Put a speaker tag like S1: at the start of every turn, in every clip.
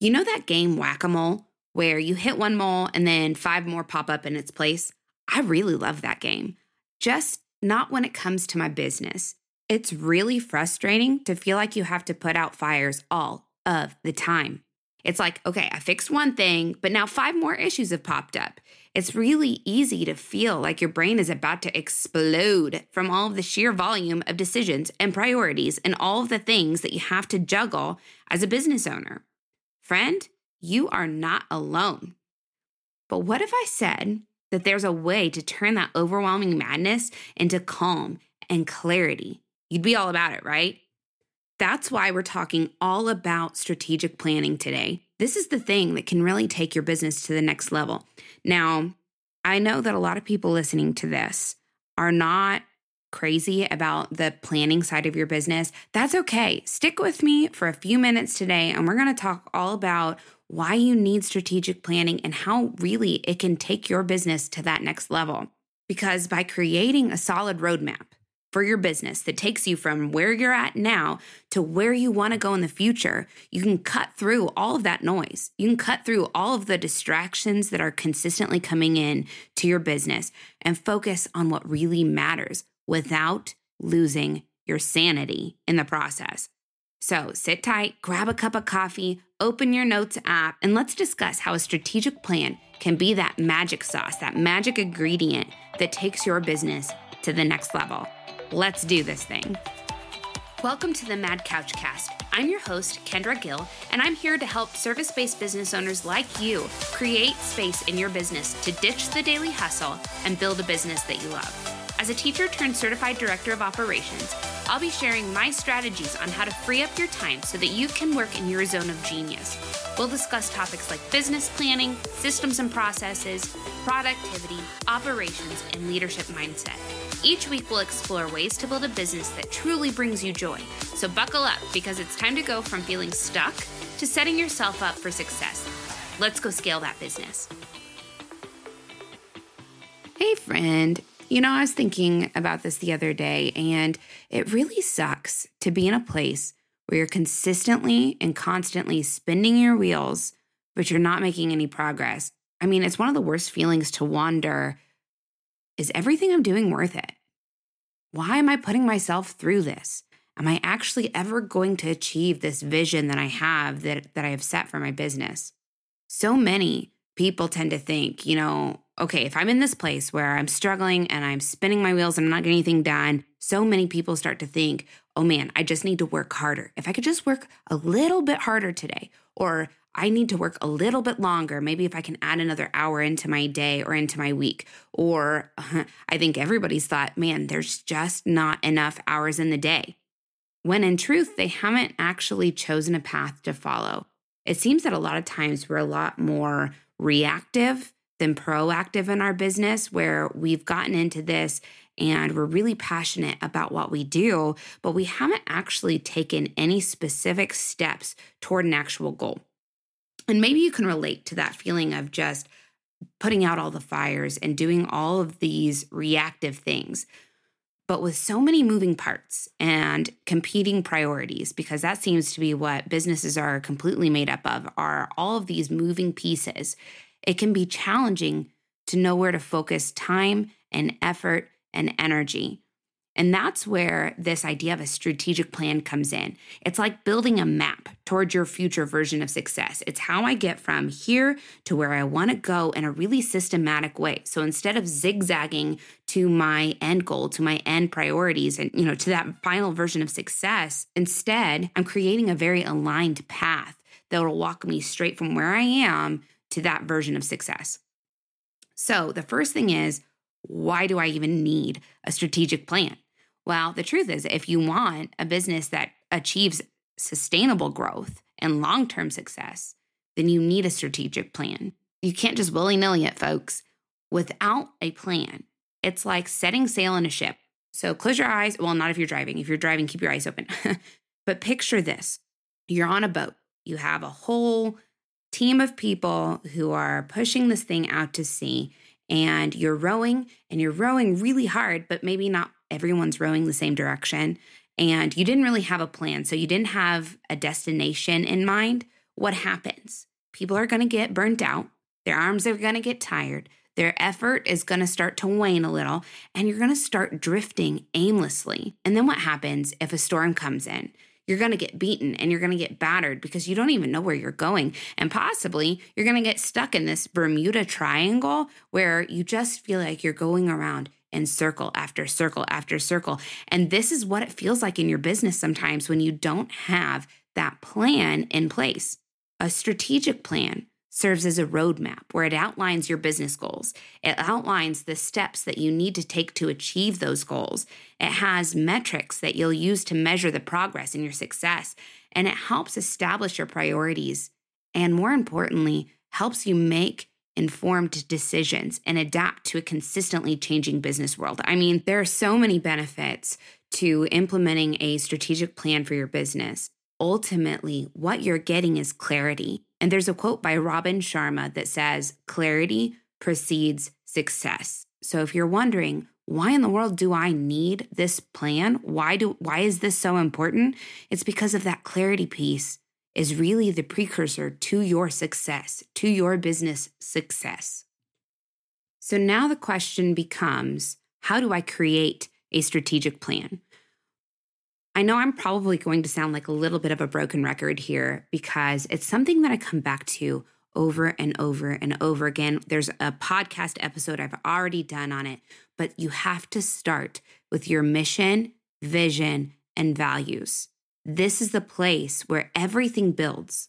S1: You know that game whack a mole where you hit one mole and then five more pop up in its place? I really love that game, just not when it comes to my business. It's really frustrating to feel like you have to put out fires all of the time. It's like, okay, I fixed one thing, but now five more issues have popped up. It's really easy to feel like your brain is about to explode from all of the sheer volume of decisions and priorities and all of the things that you have to juggle as a business owner. Friend, you are not alone. But what if I said that there's a way to turn that overwhelming madness into calm and clarity? You'd be all about it, right? That's why we're talking all about strategic planning today. This is the thing that can really take your business to the next level. Now, I know that a lot of people listening to this are not crazy about the planning side of your business. That's okay. Stick with me for a few minutes today, and we're going to talk all about why you need strategic planning and how really it can take your business to that next level. Because by creating a solid roadmap, for your business that takes you from where you're at now to where you want to go in the future, you can cut through all of that noise. You can cut through all of the distractions that are consistently coming in to your business and focus on what really matters without losing your sanity in the process. So sit tight, grab a cup of coffee, open your notes app, and let's discuss how a strategic plan can be that magic sauce, that magic ingredient that takes your business to the next level. Let's do this thing. Welcome to the Mad Couch Cast. I'm your host, Kendra Gill, and I'm here to help service based business owners like you create space in your business to ditch the daily hustle and build a business that you love. As a teacher turned certified director of operations, I'll be sharing my strategies on how to free up your time so that you can work in your zone of genius. We'll discuss topics like business planning, systems and processes, productivity, operations, and leadership mindset. Each week, we'll explore ways to build a business that truly brings you joy. So, buckle up because it's time to go from feeling stuck to setting yourself up for success. Let's go scale that business. Hey, friend. You know, I was thinking about this the other day, and it really sucks to be in a place where you're consistently and constantly spinning your wheels, but you're not making any progress. I mean, it's one of the worst feelings to wonder is everything I'm doing worth it? Why am I putting myself through this? Am I actually ever going to achieve this vision that I have that, that I have set for my business? So many people tend to think, you know, okay, if I'm in this place where I'm struggling and I'm spinning my wheels and I'm not getting anything done, so many people start to think, oh man, I just need to work harder. If I could just work a little bit harder today, or I need to work a little bit longer. Maybe if I can add another hour into my day or into my week. Or I think everybody's thought, man, there's just not enough hours in the day. When in truth, they haven't actually chosen a path to follow. It seems that a lot of times we're a lot more reactive than proactive in our business, where we've gotten into this and we're really passionate about what we do, but we haven't actually taken any specific steps toward an actual goal. And maybe you can relate to that feeling of just putting out all the fires and doing all of these reactive things. But with so many moving parts and competing priorities, because that seems to be what businesses are completely made up of, are all of these moving pieces. It can be challenging to know where to focus time and effort and energy. And that's where this idea of a strategic plan comes in. It's like building a map towards your future version of success. It's how I get from here to where I want to go in a really systematic way. So instead of zigzagging to my end goal, to my end priorities and you know to that final version of success, instead, I'm creating a very aligned path that will walk me straight from where I am to that version of success. So, the first thing is why do I even need a strategic plan? Well, the truth is, if you want a business that achieves sustainable growth and long term success, then you need a strategic plan. You can't just willy nilly it, folks. Without a plan, it's like setting sail in a ship. So close your eyes. Well, not if you're driving. If you're driving, keep your eyes open. but picture this you're on a boat, you have a whole team of people who are pushing this thing out to sea, and you're rowing and you're rowing really hard, but maybe not everyone's rowing the same direction and you didn't really have a plan. So you didn't have a destination in mind what happens? People are going to get burnt out. Their arms are going to get tired. Their effort is going to start to wane a little, and you're going to start drifting aimlessly. And then what happens if a storm comes in? You're going to get beaten and you're going to get battered because you don't even know where you're going. And possibly you're going to get stuck in this Bermuda Triangle where you just feel like you're going around in circle after circle after circle. And this is what it feels like in your business sometimes when you don't have that plan in place. A strategic plan serves as a roadmap where it outlines your business goals. It outlines the steps that you need to take to achieve those goals. It has metrics that you'll use to measure the progress and your success. And it helps establish your priorities. And more importantly, helps you make informed decisions and adapt to a consistently changing business world. I mean, there are so many benefits to implementing a strategic plan for your business. Ultimately, what you're getting is clarity. And there's a quote by Robin Sharma that says, Clarity precedes success. So if you're wondering, why in the world do I need this plan? Why do why is this so important? It's because of that clarity piece is really the precursor to your success, to your business success. So now the question becomes, how do I create a strategic plan? I know I'm probably going to sound like a little bit of a broken record here because it's something that I come back to over and over and over again. There's a podcast episode I've already done on it, but you have to start with your mission, vision, and values. This is the place where everything builds.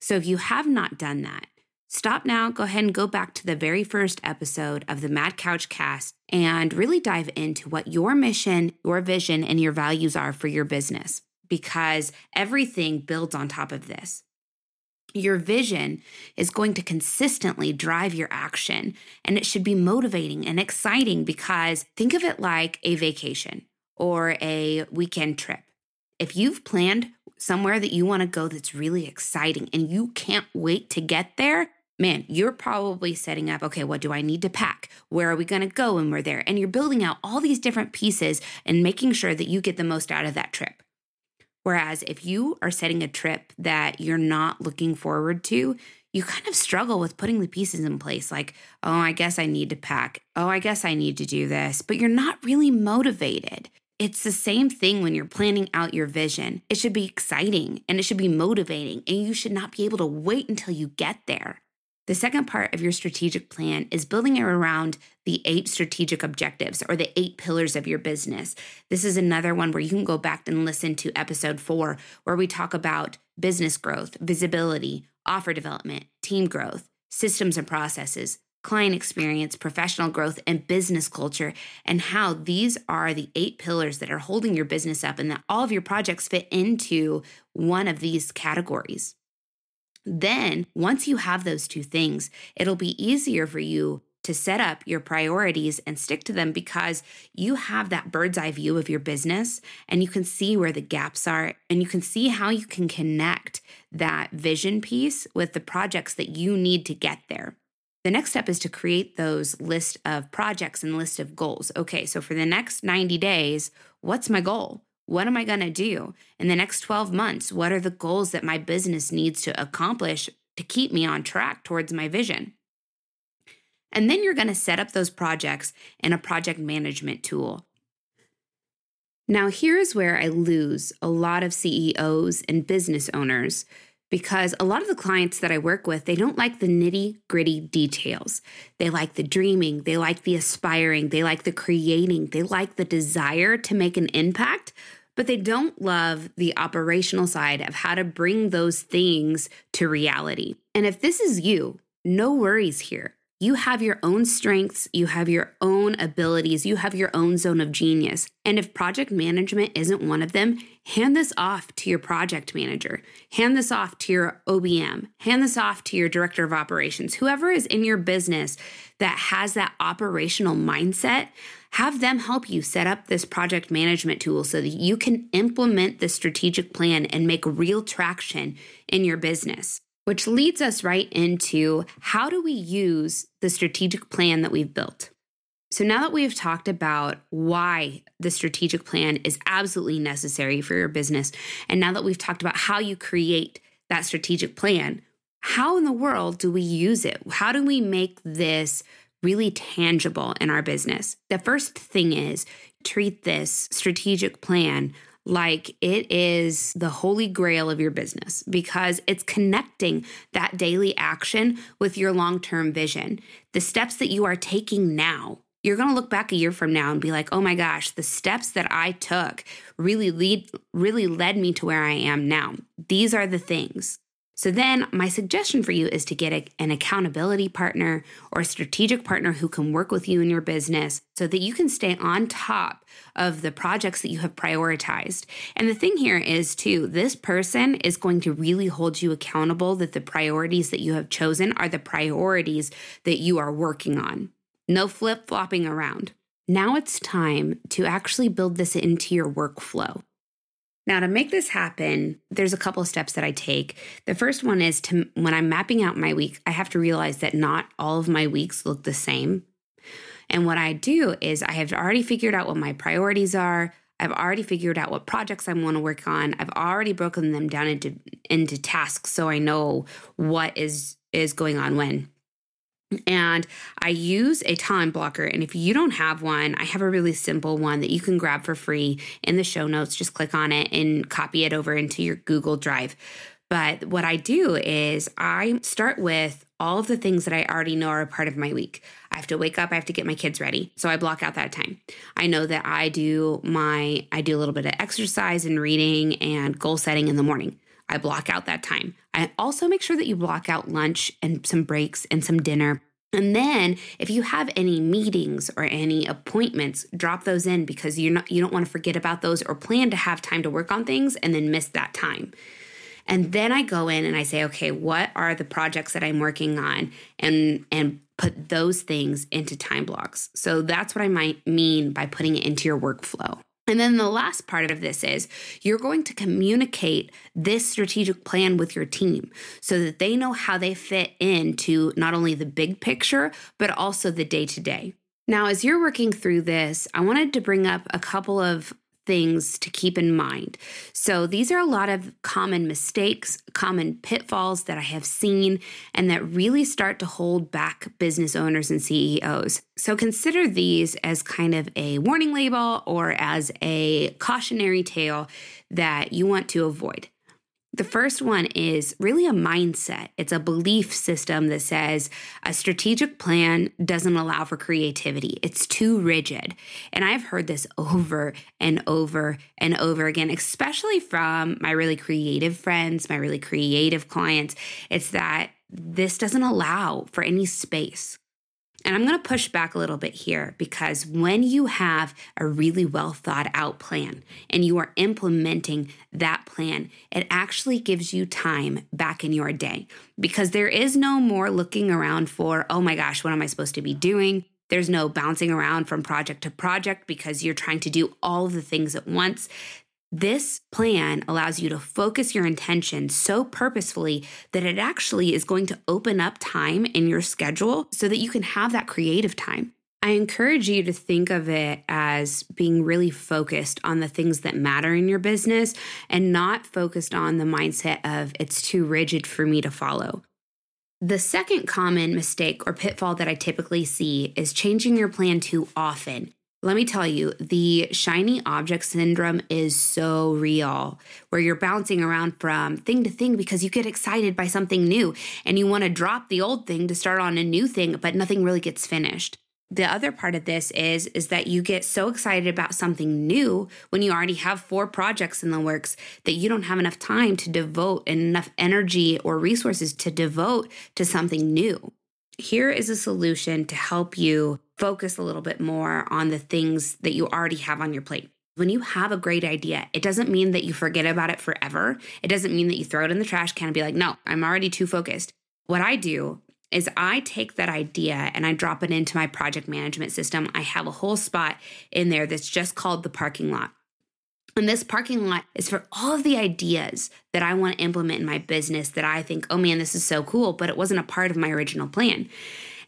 S1: So if you have not done that, Stop now, go ahead and go back to the very first episode of the Mad Couch cast and really dive into what your mission, your vision, and your values are for your business because everything builds on top of this. Your vision is going to consistently drive your action and it should be motivating and exciting because think of it like a vacation or a weekend trip. If you've planned somewhere that you want to go that's really exciting and you can't wait to get there, man, you're probably setting up, okay, what do I need to pack? Where are we going to go when we're there? And you're building out all these different pieces and making sure that you get the most out of that trip. Whereas if you are setting a trip that you're not looking forward to, you kind of struggle with putting the pieces in place like, oh, I guess I need to pack. Oh, I guess I need to do this. But you're not really motivated. It's the same thing when you're planning out your vision. It should be exciting and it should be motivating, and you should not be able to wait until you get there. The second part of your strategic plan is building it around the eight strategic objectives or the eight pillars of your business. This is another one where you can go back and listen to episode four, where we talk about business growth, visibility, offer development, team growth, systems and processes, client experience, professional growth, and business culture, and how these are the eight pillars that are holding your business up, and that all of your projects fit into one of these categories. Then, once you have those two things, it'll be easier for you to set up your priorities and stick to them because you have that bird's eye view of your business and you can see where the gaps are and you can see how you can connect that vision piece with the projects that you need to get there. The next step is to create those list of projects and list of goals. Okay, so for the next 90 days, what's my goal? What am I going to do in the next 12 months? What are the goals that my business needs to accomplish to keep me on track towards my vision? And then you're going to set up those projects in a project management tool. Now, here's where I lose a lot of CEOs and business owners because a lot of the clients that I work with, they don't like the nitty gritty details. They like the dreaming, they like the aspiring, they like the creating, they like the desire to make an impact, but they don't love the operational side of how to bring those things to reality. And if this is you, no worries here. You have your own strengths, you have your own abilities, you have your own zone of genius. And if project management isn't one of them, hand this off to your project manager, hand this off to your OBM, hand this off to your director of operations, whoever is in your business that has that operational mindset. Have them help you set up this project management tool so that you can implement the strategic plan and make real traction in your business which leads us right into how do we use the strategic plan that we've built? So, now that we've talked about why the strategic plan is absolutely necessary for your business, and now that we've talked about how you create that strategic plan, how in the world do we use it? How do we make this really tangible in our business? The first thing is treat this strategic plan like it is the holy grail of your business because it's connecting that daily action with your long term vision. The steps that you are taking now you're going to look back a year from now and be like, "Oh my gosh, the steps that I took really lead really led me to where I am now." These are the things. So then my suggestion for you is to get a, an accountability partner or a strategic partner who can work with you in your business so that you can stay on top of the projects that you have prioritized. And the thing here is too, this person is going to really hold you accountable that the priorities that you have chosen are the priorities that you are working on. No flip flopping around. Now it's time to actually build this into your workflow. Now, to make this happen, there's a couple of steps that I take. The first one is to when I'm mapping out my week, I have to realize that not all of my weeks look the same. And what I do is I have already figured out what my priorities are. I've already figured out what projects I want to work on. I've already broken them down into into tasks so I know what is is going on when. And I use a time blocker. And if you don't have one, I have a really simple one that you can grab for free in the show notes. Just click on it and copy it over into your Google Drive. But what I do is I start with all of the things that I already know are a part of my week. I have to wake up, I have to get my kids ready. So I block out that time. I know that I do my I do a little bit of exercise and reading and goal setting in the morning. I block out that time. I also make sure that you block out lunch and some breaks and some dinner. And then if you have any meetings or any appointments, drop those in because you're not you don't want to forget about those or plan to have time to work on things and then miss that time. And then I go in and I say, okay, what are the projects that I'm working on and and put those things into time blocks. So that's what I might mean by putting it into your workflow. And then the last part of this is you're going to communicate this strategic plan with your team so that they know how they fit into not only the big picture, but also the day to day. Now, as you're working through this, I wanted to bring up a couple of things to keep in mind. So, these are a lot of common mistakes, common pitfalls that I have seen, and that really start to hold back business owners and CEOs. So, consider these as kind of a warning label or as a cautionary tale that you want to avoid. The first one is really a mindset. It's a belief system that says a strategic plan doesn't allow for creativity. It's too rigid. And I've heard this over and over and over again, especially from my really creative friends, my really creative clients. It's that this doesn't allow for any space. And I'm going to push back a little bit here because when you have a really well thought out plan and you are implementing that plan, it actually gives you time back in your day because there is no more looking around for, oh my gosh, what am I supposed to be doing? There's no bouncing around from project to project because you're trying to do all the things at once. This plan allows you to focus your intention so purposefully that it actually is going to open up time in your schedule so that you can have that creative time. I encourage you to think of it as being really focused on the things that matter in your business and not focused on the mindset of it's too rigid for me to follow. The second common mistake or pitfall that I typically see is changing your plan too often. Let me tell you, the shiny object syndrome is so real, where you're bouncing around from thing to thing because you get excited by something new and you want to drop the old thing to start on a new thing, but nothing really gets finished. The other part of this is is that you get so excited about something new when you already have four projects in the works that you don't have enough time to devote and enough energy or resources to devote to something new. Here is a solution to help you focus a little bit more on the things that you already have on your plate. When you have a great idea, it doesn't mean that you forget about it forever. It doesn't mean that you throw it in the trash can and be like, no, I'm already too focused. What I do is I take that idea and I drop it into my project management system. I have a whole spot in there that's just called the parking lot. And this parking lot is for all of the ideas that I want to implement in my business that I think, oh man, this is so cool, but it wasn't a part of my original plan.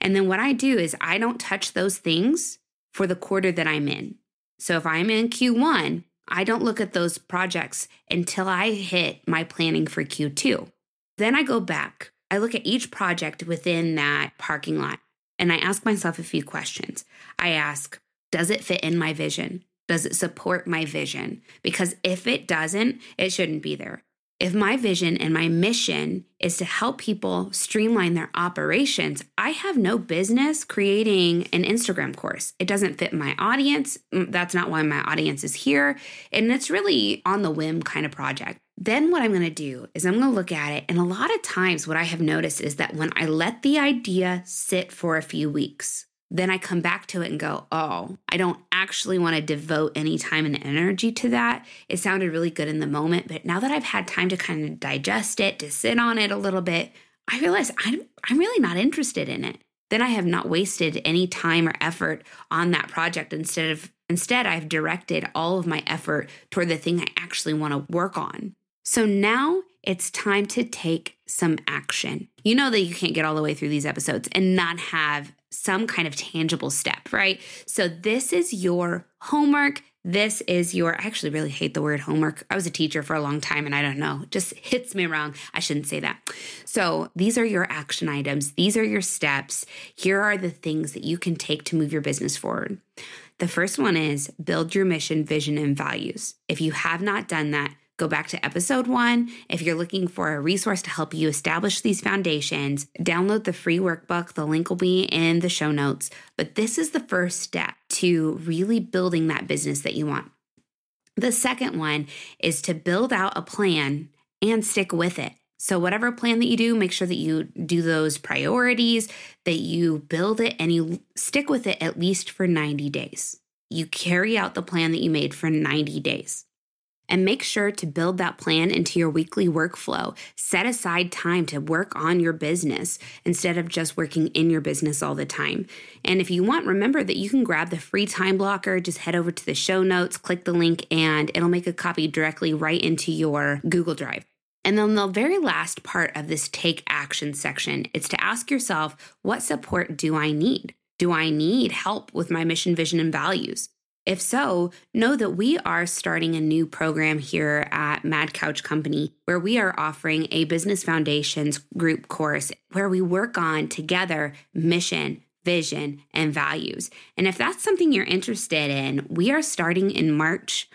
S1: And then what I do is I don't touch those things for the quarter that I'm in. So if I'm in Q1, I don't look at those projects until I hit my planning for Q2. Then I go back. I look at each project within that parking lot and I ask myself a few questions. I ask, does it fit in my vision? Does it support my vision? Because if it doesn't, it shouldn't be there. If my vision and my mission is to help people streamline their operations, I have no business creating an Instagram course. It doesn't fit my audience. Mm, that's not why my audience is here. And it's really on the whim kind of project. Then, what I'm going to do is I'm going to look at it. And a lot of times, what I have noticed is that when I let the idea sit for a few weeks, then I come back to it and go, oh, I don't actually want to devote any time and energy to that. It sounded really good in the moment, but now that I've had time to kind of digest it, to sit on it a little bit, I realize I'm, I'm really not interested in it. Then I have not wasted any time or effort on that project. Instead of instead, I've directed all of my effort toward the thing I actually want to work on. So now it's time to take some action. You know that you can't get all the way through these episodes and not have some kind of tangible step, right? So this is your homework. This is your, I actually really hate the word homework. I was a teacher for a long time and I don't know, just hits me wrong. I shouldn't say that. So these are your action items. These are your steps. Here are the things that you can take to move your business forward. The first one is build your mission, vision, and values. If you have not done that, go back to episode one. If you're looking for a resource to help you establish these foundations, download the free workbook. The link will be in the show notes. But this is the first step to really building that business that you want. The second one is to build out a plan and stick with it. So, whatever plan that you do, make sure that you do those priorities, that you build it and you stick with it at least for 90 days. You carry out the plan that you made for 90 days. And make sure to build that plan into your weekly workflow. Set aside time to work on your business instead of just working in your business all the time. And if you want, remember that you can grab the free time blocker. Just head over to the show notes, click the link, and it'll make a copy directly right into your Google Drive. And then the very last part of this take action section is to ask yourself, what support do I need? Do I need help with my mission, vision, and values? If so, know that we are starting a new program here at Mad Couch Company where we are offering a business foundations group course where we work on together mission, vision, and values. And if that's something you're interested in, we are starting in March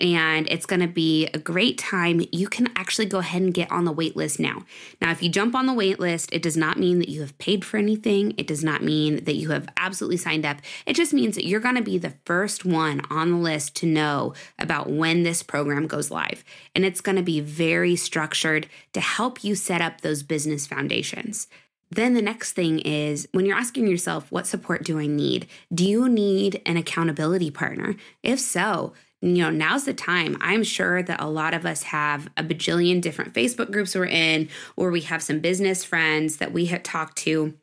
S1: and it's going to be a great time. You can actually go ahead and get on the wait list now. Now, if you jump on the wait list, it does not mean that you have paid for anything. It does not mean that you have absolutely signed up. It just means that you're going to be the first one on the list to know about when this program goes live. And it's going to be very structured to help you set up those business foundations. Then the next thing is when you're asking yourself, what support do I need? Do you need an accountability partner? If so, you know, now's the time. I'm sure that a lot of us have a bajillion different Facebook groups we're in, or we have some business friends that we have talked to.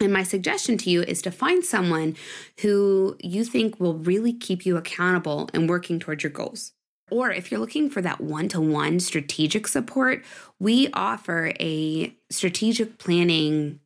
S1: And my suggestion to you is to find someone who you think will really keep you accountable and working towards your goals. Or if you're looking for that one to one strategic support, we offer a strategic planning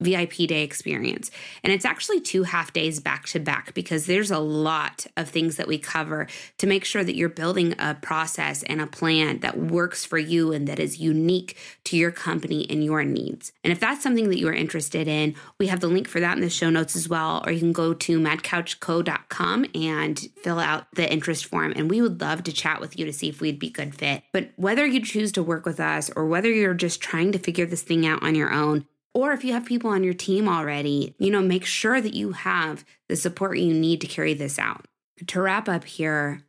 S1: VIP day experience. And it's actually two half days back to back because there's a lot of things that we cover to make sure that you're building a process and a plan that works for you and that is unique to your company and your needs. And if that's something that you are interested in, we have the link for that in the show notes as well. Or you can go to madcouchco.com and fill out the interest form. And we would love to chat with you to see if we'd be good fit. But whether you choose to work with us or whether you're just trying to figure this thing out on your own, or if you have people on your team already, you know, make sure that you have the support you need to carry this out. To wrap up here,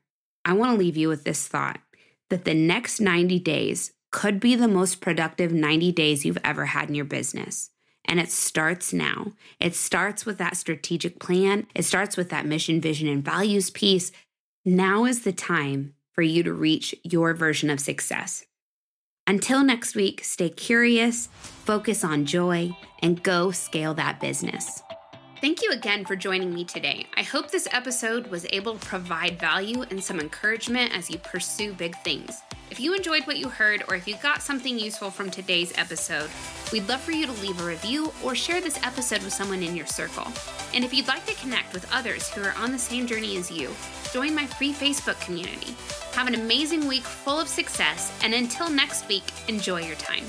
S1: I want to leave you with this thought that the next 90 days could be the most productive 90 days you've ever had in your business. And it starts now. It starts with that strategic plan, it starts with that mission, vision, and values piece. Now is the time for you to reach your version of success. Until next week, stay curious, focus on joy, and go scale that business. Thank you again for joining me today. I hope this episode was able to provide value and some encouragement as you pursue big things. If you enjoyed what you heard or if you got something useful from today's episode, we'd love for you to leave a review or share this episode with someone in your circle. And if you'd like to connect with others who are on the same journey as you, join my free Facebook community. Have an amazing week full of success, and until next week, enjoy your time.